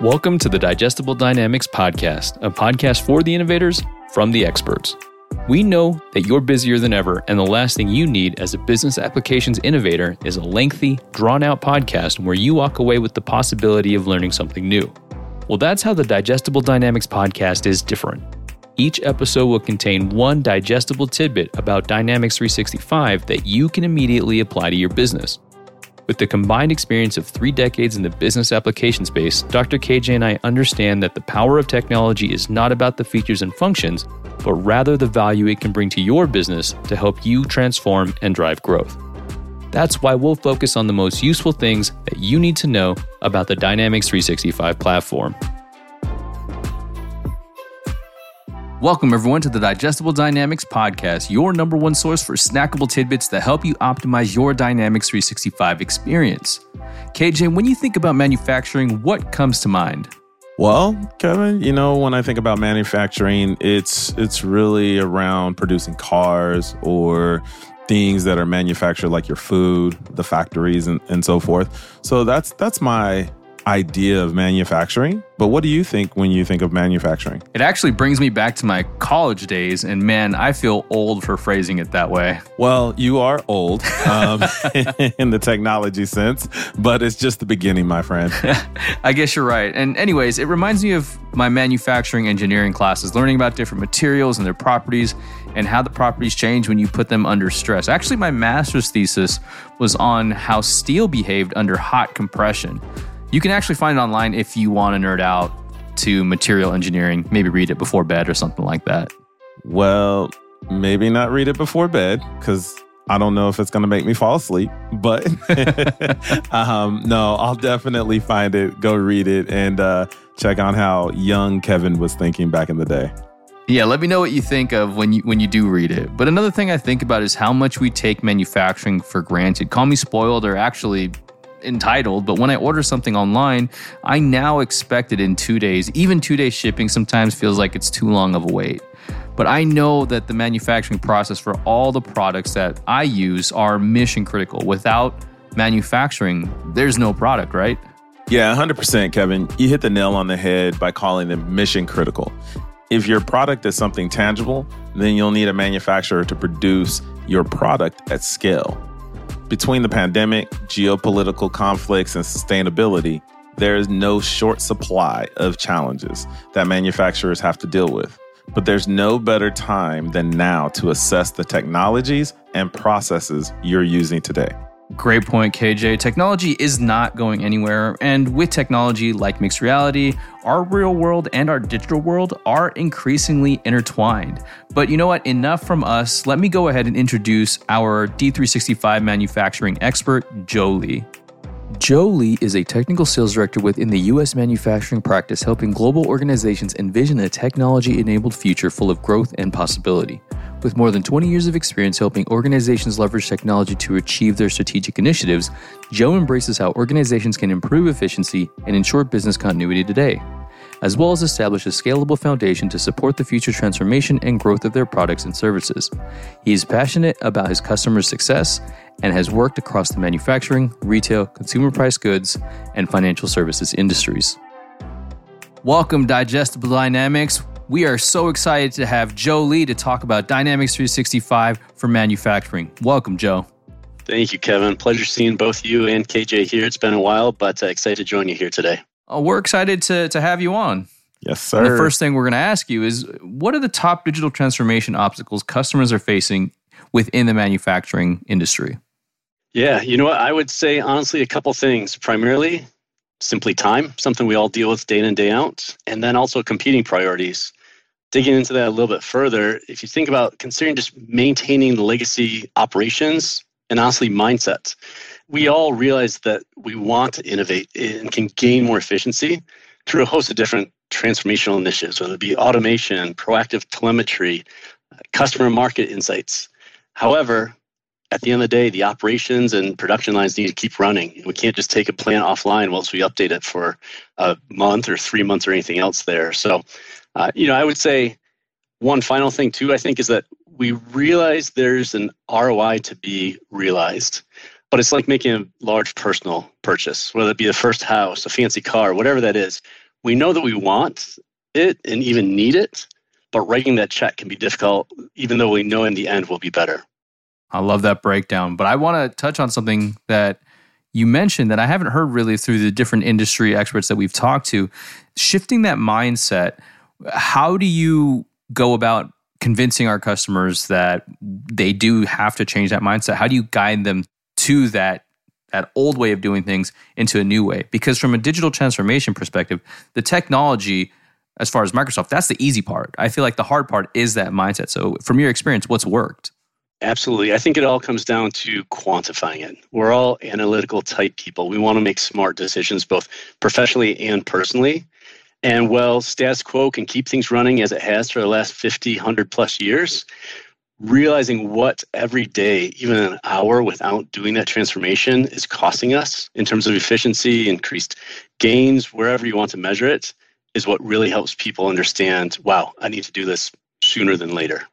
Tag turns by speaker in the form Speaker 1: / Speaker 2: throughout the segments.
Speaker 1: Welcome to the Digestible Dynamics Podcast, a podcast for the innovators from the experts. We know that you're busier than ever, and the last thing you need as a business applications innovator is a lengthy, drawn out podcast where you walk away with the possibility of learning something new. Well, that's how the Digestible Dynamics podcast is different. Each episode will contain one digestible tidbit about Dynamics 365 that you can immediately apply to your business. With the combined experience of three decades in the business application space, Dr. KJ and I understand that the power of technology is not about the features and functions, but rather the value it can bring to your business to help you transform and drive growth. That's why we'll focus on the most useful things that you need to know about the Dynamics 365 platform. Welcome, everyone, to the Digestible Dynamics Podcast, your number one source for snackable tidbits that help you optimize your Dynamics 365 experience. KJ, when you think about manufacturing, what comes to mind?
Speaker 2: Well, Kevin, you know, when I think about manufacturing, it's it's really around producing cars or things that are manufactured like your food, the factories and, and so forth. So that's that's my idea of manufacturing. But what do you think when you think of manufacturing?
Speaker 1: It actually brings me back to my college days, and man, I feel old for phrasing it that way.
Speaker 2: Well, you are old um, in the technology sense, but it's just the beginning, my friend.
Speaker 1: I guess you're right. And, anyways, it reminds me of my manufacturing engineering classes, learning about different materials and their properties and how the properties change when you put them under stress. Actually, my master's thesis was on how steel behaved under hot compression. You can actually find it online if you want to nerd out to material engineering. Maybe read it before bed or something like that.
Speaker 2: Well, maybe not read it before bed because I don't know if it's going to make me fall asleep. But um, no, I'll definitely find it, go read it, and uh, check on how young Kevin was thinking back in the day.
Speaker 1: Yeah, let me know what you think of when you when you do read it. But another thing I think about is how much we take manufacturing for granted. Call me spoiled or actually entitled, but when I order something online, I now expect it in two days. Even two day shipping sometimes feels like it's too long of a wait. But I know that the manufacturing process for all the products that I use are mission critical. Without manufacturing, there's no product, right?
Speaker 2: Yeah, 100%, Kevin. You hit the nail on the head by calling them mission critical. If your product is something tangible, then you'll need a manufacturer to produce your product at scale. Between the pandemic, geopolitical conflicts, and sustainability, there is no short supply of challenges that manufacturers have to deal with. But there's no better time than now to assess the technologies and processes you're using today.
Speaker 1: Great point, KJ. Technology is not going anywhere. And with technology like mixed reality, our real world and our digital world are increasingly intertwined. But you know what? Enough from us. Let me go ahead and introduce our D365 manufacturing expert, Joe Lee. Joe Lee is a technical sales director within the U.S. manufacturing practice, helping global organizations envision a technology enabled future full of growth and possibility. With more than 20 years of experience helping organizations leverage technology to achieve their strategic initiatives, Joe embraces how organizations can improve efficiency and ensure business continuity today, as well as establish a scalable foundation to support the future transformation and growth of their products and services. He is passionate about his customers' success and has worked across the manufacturing, retail, consumer price goods, and financial services industries. Welcome, Digestible Dynamics. We are so excited to have Joe Lee to talk about Dynamics 365 for manufacturing. Welcome, Joe.
Speaker 3: Thank you, Kevin. Pleasure seeing both you and KJ here. It's been a while, but uh, excited to join you here today.
Speaker 1: Oh, we're excited to, to have you on.
Speaker 2: Yes, sir.
Speaker 1: And the first thing we're going to ask you is what are the top digital transformation obstacles customers are facing within the manufacturing industry?
Speaker 3: Yeah, you know what? I would say honestly a couple things. Primarily, simply time, something we all deal with day in and day out, and then also competing priorities digging into that a little bit further, if you think about considering just maintaining the legacy operations and honestly mindset, we all realize that we want to innovate and can gain more efficiency through a host of different transformational initiatives, whether it be automation, proactive telemetry, customer market insights. However, at the end of the day, the operations and production lines need to keep running. We can't just take a plant offline whilst we update it for a month or three months or anything else there. So uh, you know, I would say one final thing too. I think is that we realize there's an ROI to be realized, but it's like making a large personal purchase, whether it be the first house, a fancy car, whatever that is. We know that we want it and even need it, but writing that check can be difficult, even though we know in the end we'll be better.
Speaker 1: I love that breakdown. But I want to touch on something that you mentioned that I haven't heard really through the different industry experts that we've talked to. Shifting that mindset, how do you go about convincing our customers that they do have to change that mindset? How do you guide them to that that old way of doing things into a new way? Because from a digital transformation perspective, the technology as far as Microsoft, that's the easy part. I feel like the hard part is that mindset. So from your experience, what's worked?
Speaker 3: Absolutely. I think it all comes down to quantifying it. We're all analytical type people. We want to make smart decisions both professionally and personally. And while status quo can keep things running as it has for the last 50, 100 plus years, realizing what every day, even an hour without doing that transformation, is costing us in terms of efficiency, increased gains, wherever you want to measure it, is what really helps people understand wow, I need to do this sooner than later.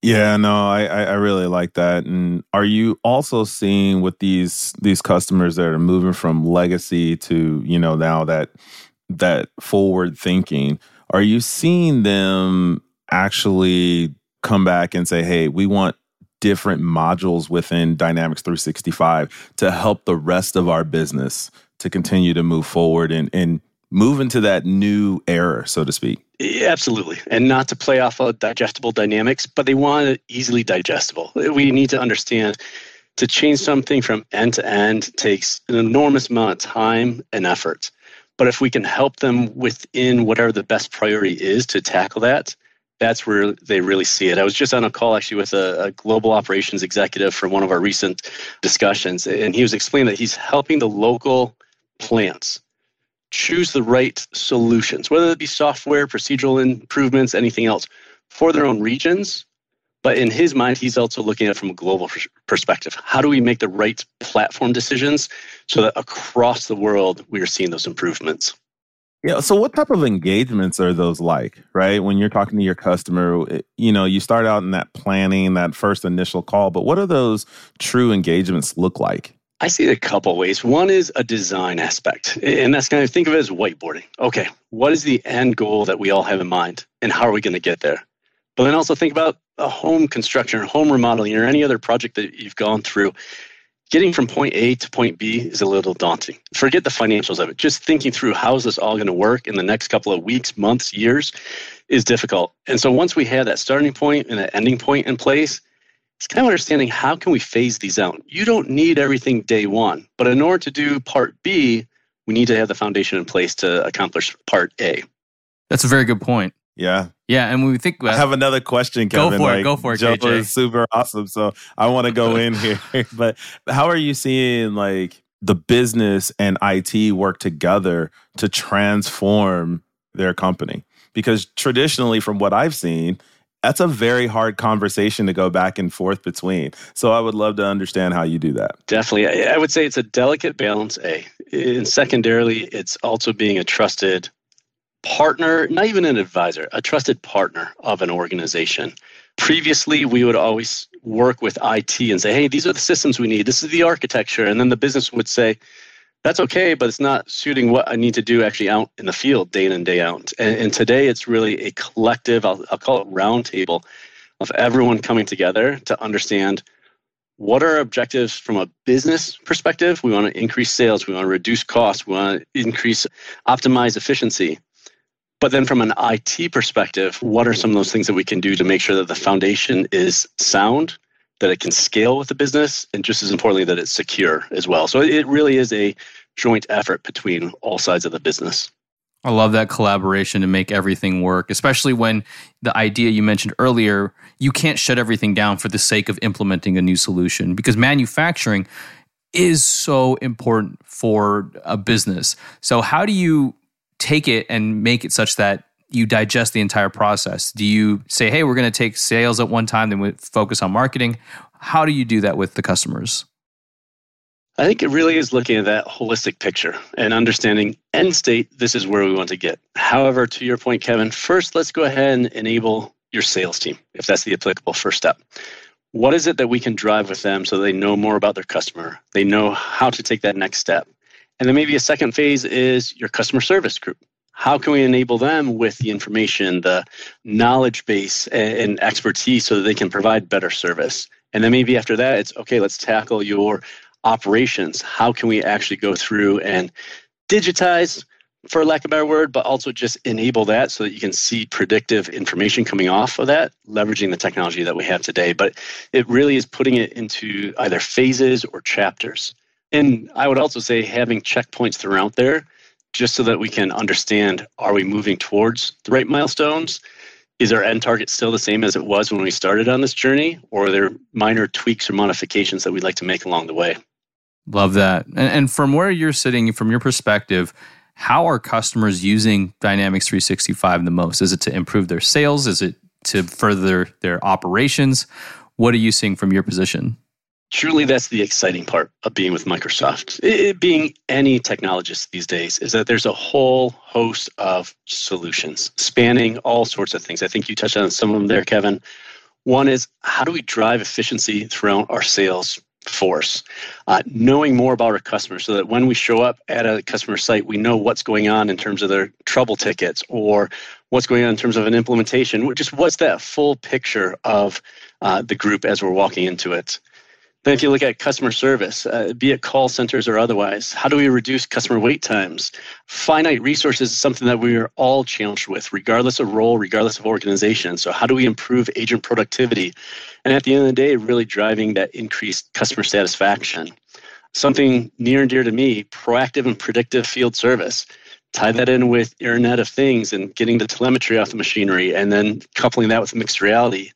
Speaker 2: Yeah, no, I, I really like that. And are you also seeing with these these customers that are moving from legacy to you know now that that forward thinking? Are you seeing them actually come back and say, "Hey, we want different modules within Dynamics 365 to help the rest of our business to continue to move forward and and move into that new era, so to speak?"
Speaker 3: Absolutely. And not to play off of digestible dynamics, but they want it easily digestible. We need to understand to change something from end to end takes an enormous amount of time and effort. But if we can help them within whatever the best priority is to tackle that, that's where they really see it. I was just on a call actually with a, a, global operations executive from one of our recent discussions, and he was explaining that he's helping the local plants choose the right solutions, whether it be software, procedural improvements, anything else for their own regions. But in his mind, he's also looking at it from a global perspective. How do we make the right platform decisions so that across the world we are seeing those improvements?
Speaker 2: Yeah. So, what type of engagements are those like, right? When you're talking to your customer, eh, you know, you start out in that planning, that first initial call, but what are those true engagements look like?
Speaker 3: I see it a couple ways. One is a design aspect, and that's kind of think of it as whiteboarding. Okay, what is the end goal that we all have in mind, and how are we going to get there? But then also think about a home construction or home remodeling or any other project that you've gone through. Getting from point A to point B is a little daunting. Forget the financials of it. Just thinking through how is this all going to work in the next couple of weeks, months, years is difficult. And so once we have that starting point and that ending point in place, it's kind of understanding how can we phase these out. You don't need everything day one, but in order to do part B, we need to have the foundation in place to accomplish part A.
Speaker 1: That's a very good point.
Speaker 2: Yeah.
Speaker 1: Yeah, and when we think
Speaker 2: about, I have another question, Kevin.
Speaker 1: Go for like, it. Go for it. Joe KJ.
Speaker 2: is super awesome, so I want to go in here. but how are you seeing like the business and IT work together to transform their company? Because traditionally, from what I've seen, that's a very hard conversation to go back and forth between. So I would love to understand how you do that.
Speaker 3: Definitely. I would say it's a delicate balance, A. And secondarily, it's also being a trusted partner, not even an advisor, a trusted partner of an organization. Previously, we would always work with IT and say, hey, these are the systems we need. This is the architecture. And then the business would say, that's okay, but it's not suiting what I need to do actually out in the field day in and day out. And, and today it's really a collective, I'll, I'll call it roundtable of everyone coming together to understand what are our objectives from a business perspective. We want to increase sales, we want to reduce costs, we want to increase, optimize efficiency. But then from an IT perspective, what are some of those things that we can do to make sure that the foundation is sound that it can scale with the business, and just as importantly, that it's secure as well. So it really is a joint effort between all sides of the business.
Speaker 1: I love that collaboration to make everything work, especially when the idea you mentioned earlier, you can't shut everything down for the sake of implementing a new solution because manufacturing is so important for a business. So, how do you take it and make it such that you digest the entire process? Do you say, hey, we're going to take sales at one time, then we focus on marketing? How do you do that with the customers?
Speaker 3: I think it really is looking at that holistic picture and understanding end state, this is where we want to get. However, to your point, Kevin, first let's go ahead and enable your sales team, if that's the applicable first step. What is it that we can drive with them so they know more about their customer? They know how to take that next step. And then maybe a second phase is your customer service group how can we enable them with the information, the knowledge base, and expertise so that they can provide better service? And then maybe after that, it's okay, let's tackle your operations. How can we actually go through and digitize, for lack of a better word, but also just enable that so that you can see predictive information coming off of that, leveraging the technology that we have today. But it really is putting it into either phases or chapters. And I would also say having checkpoints throughout there just so that we can understand are we moving towards the right milestones? Is our end target still the same as it was when we started on this journey? Or are there minor tweaks or modifications that we'd like to make along the way?
Speaker 1: Love that. And, and from where you're sitting, from your perspective, how are customers using Dynamics 365 the most? Is it to improve their sales? Is it to further their operations? What are you seeing from your position?
Speaker 3: Truly that's the exciting part of being with microsoft. It, being any technologist these days is that there's a whole host of solutions spanning all sorts of things. I think you touched on some of them there kevin. One is how do we drive efficiency throughout our sales force? Uh, knowing more about our customers so that when we show up at a customer site we know what's going on in terms of their trouble tickets or what's going on in terms of an implementation just what's that full picture of uh, the group as we're walking into it then, if you look at customer service, uh, be it call centers or otherwise, how do we reduce customer wait times? Finite resources is something that we are all challenged with, regardless of role, regardless of organization. So, how do we improve agent productivity? And at the end of the day, really driving that increased customer satisfaction. Something near and dear to me proactive and predictive field service. Tie that in with Internet of Things and getting the telemetry off the machinery, and then coupling that with mixed reality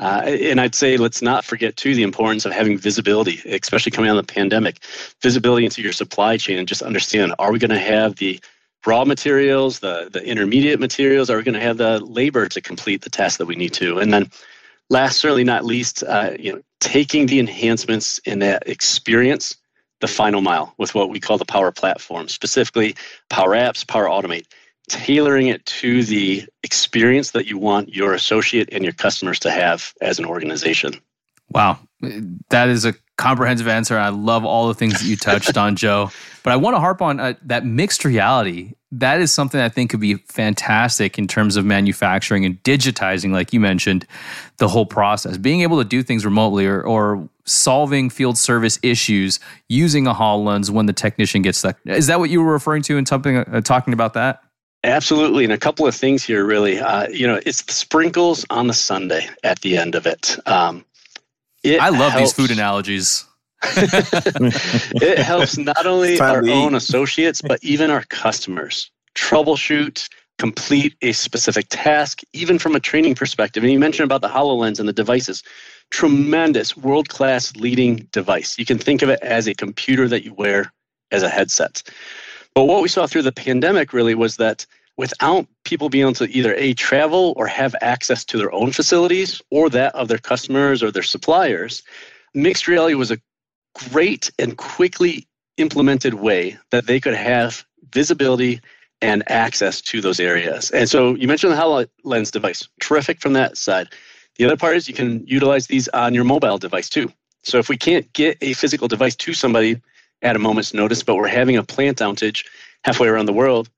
Speaker 3: uh, and I'd say let's not forget too the importance of having visibility, especially coming out of the pandemic, visibility into your supply chain and just understand: Are we going to have the raw materials, the the intermediate materials? Are we going to have the labor to complete the task that we need to? And then, last certainly not least, uh, you know, taking the enhancements in that experience the final mile with what we call the Power Platform, specifically Power Apps, Power Automate tailoring it to the experience that you want your associate and your customers to have as an organization.
Speaker 1: Wow. That is a comprehensive answer. I love all the things that you touched on, Joe. But I want to harp on uh, that mixed reality. That is something I think could be fantastic in terms of manufacturing and digitizing, like you mentioned, the whole process. Being able to do things remotely or, or solving field service issues using a HoloLens when the technician gets stuck. Is that what you were referring to in something, uh, talking about that?
Speaker 3: Absolutely, and a couple of things here, really. Uh, you know, it's the sprinkles on the sundae at the end of it. Um,
Speaker 1: it I love helps, these food analogies.
Speaker 3: it helps not only our own associates, but even our customers troubleshoot, complete a specific task, even from a training perspective. And you mentioned about the HoloLens and the devices. Tremendous, world class leading device. You can think of it as a computer that you wear as a headset. But what we saw through the pandemic really was that without people being able to either a travel or have access to their own facilities or that of their customers or their suppliers, mixed reality was a great and quickly implemented way that they could have visibility and access to those areas. And so you mentioned the HoloLens device, terrific from that side. The other part is you can utilize these on your mobile device too. So if we can't get a physical device to somebody at a moment's notice, but we're having a plant outage halfway around the world.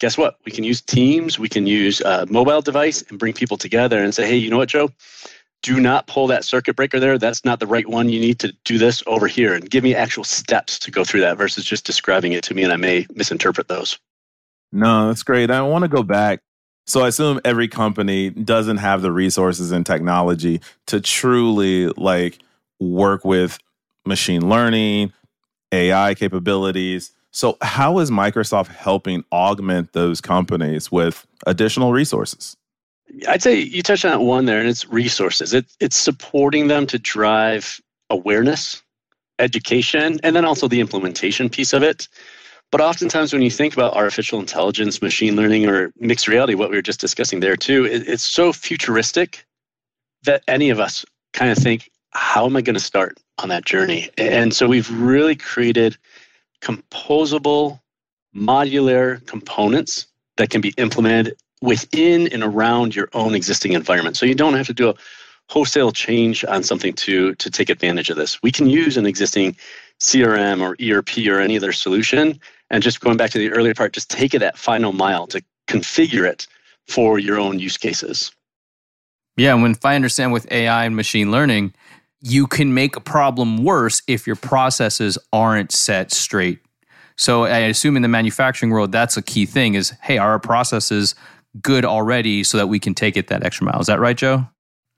Speaker 3: Guess what? We can use Teams, we can use a mobile device and bring people together and say, hey, you know what, Joe? Do not pull that circuit breaker there. That's not the right one. You need to do this over here and give me actual steps to go through that versus just describing it to me and I may misinterpret those.
Speaker 2: No, that's great. I want to go back so I assume every company doesn't have the resources and technology to truly like work with machine learning, AI capabilities. So, how is Microsoft helping augment those companies with additional resources?
Speaker 3: I'd say you touched on that one there, and it's resources. It, it's supporting them to drive awareness, education, and then also the implementation piece of it. But oftentimes, when you think about artificial intelligence, machine learning, or mixed reality, what we were just discussing there too, it, it's so futuristic that any of us kind of think, how am I going to start on that journey? And so we've really created composable, modular components that can be implemented within and around your own existing environment. So you don't have to do a wholesale change on something to, to take advantage of this. We can use an existing CRM or ERP or any other solution. And just going back to the earlier part, just take it that final mile to configure it for your own use cases.
Speaker 1: Yeah, and when if I understand with AI and machine learning, you can make a problem worse if your processes aren't set straight. So I assume in the manufacturing world, that's a key thing is, hey, are our processes good already so that we can take it that extra mile? Is that right, Joe?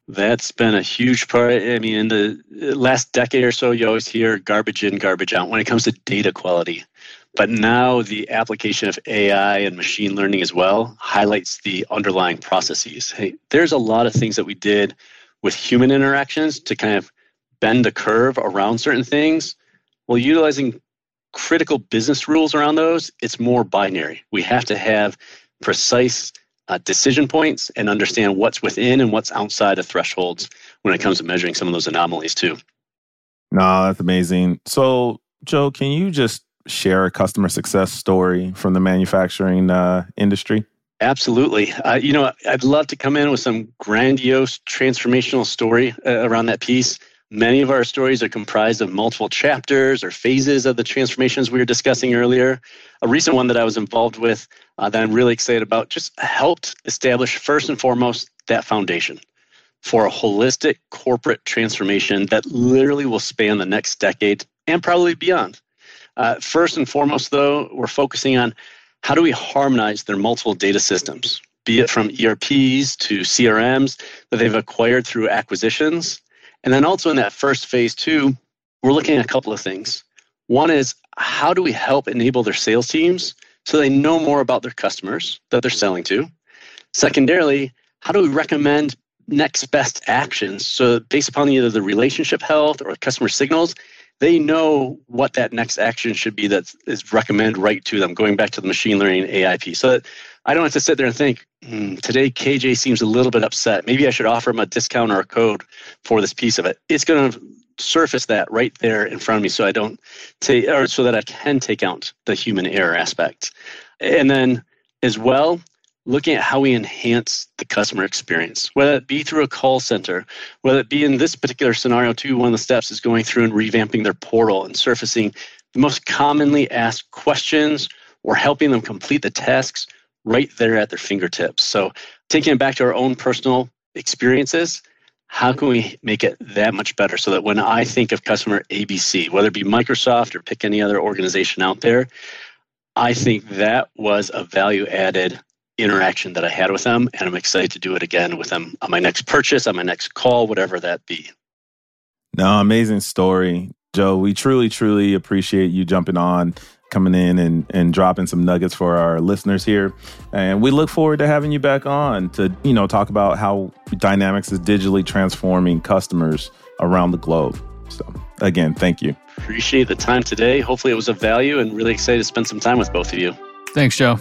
Speaker 3: That's been a huge part. I mean, in the last decade or so, you always hear garbage in, garbage out when it comes to data quality. But now the application of AI and machine learning as well highlights the underlying processes. Hey, there's a lot of things that we did with human interactions to kind of bend the curve around certain things. Well, utilizing critical business rules around those, it's more binary. We have to have precise uh, decision points and understand what's within and what's outside of thresholds when it comes to measuring some of those anomalies too.
Speaker 2: No, that's amazing. So, Joe, can you just share a customer success story from the manufacturing uh, industry?
Speaker 3: Absolutely. Uh, you know, I'd love to come in with some grandiose transformational story uh, around that piece. Many of our stories are comprised of multiple chapters or phases of the transformations we were discussing earlier. A recent one that I was involved with uh, that I'm really excited about just helped establish, first and foremost, that foundation for a holistic corporate transformation that literally will span the next decade and probably beyond. Uh, first and foremost, though, we're focusing on how do we harmonize their multiple data systems, be it from ERPs to CRMs that they've acquired through acquisitions. And then also in that first phase, too, we're looking at a couple of things. One is how do we help enable their sales teams so they know more about their customers that they're selling to? Secondarily, how do we recommend next best actions so based upon either the relationship health or customer signals they know what that next action should be that is recommended right to them, going back to the machine learning AI piece. So that I don't have to sit there and think, hmm, today KJ seems a little bit upset. Maybe I should offer him a discount or a code for this piece of it. It's going to surface that right there in front of me so I don't take, or so that I can take out the human error aspect. And then as well, looking at how we enhance the customer experience, whether it be through a call center, whether it be in this particular scenario, too, one of the steps is going through and revamping their portal and surfacing the most commonly asked questions or helping them complete the tasks right there at their fingertips. So, taking it back to our own personal experiences, how can we make it that much better so that when I think of customer ABC, whether it be Microsoft or pick any other organization out there, I think that was a value added interaction that I had with them, and I'm excited to do it again with them on my next purchase, on my next call, whatever that be.
Speaker 2: No, amazing story, Joe. We truly, truly appreciate you jumping on, coming in, and and dropping some nuggets for our listeners here. And we look forward to having you back on to you know talk about how Dynamics is digitally transforming customers around the globe. So again, thank you.
Speaker 3: Appreciate the time today. Hopefully, it was of value, and really excited to spend some time with both of you.
Speaker 1: Thanks, Joe.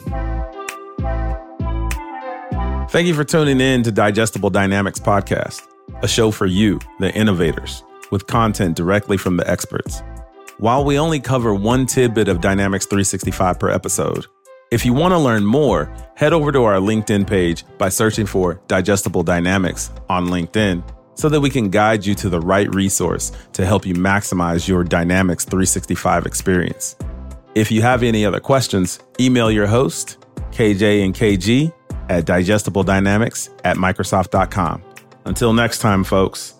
Speaker 2: Thank you for tuning in to Digestible Dynamics Podcast, a show for you, the innovators, with content directly from the experts. While we only cover one tidbit of Dynamics 365 per episode, if you want to learn more, head over to our LinkedIn page by searching for Digestible Dynamics on LinkedIn so that we can guide you to the right resource to help you maximize your Dynamics 365 experience. If you have any other questions, email your host, KJ and KG, at digestibledynamics at Microsoft.com. Until next time, folks.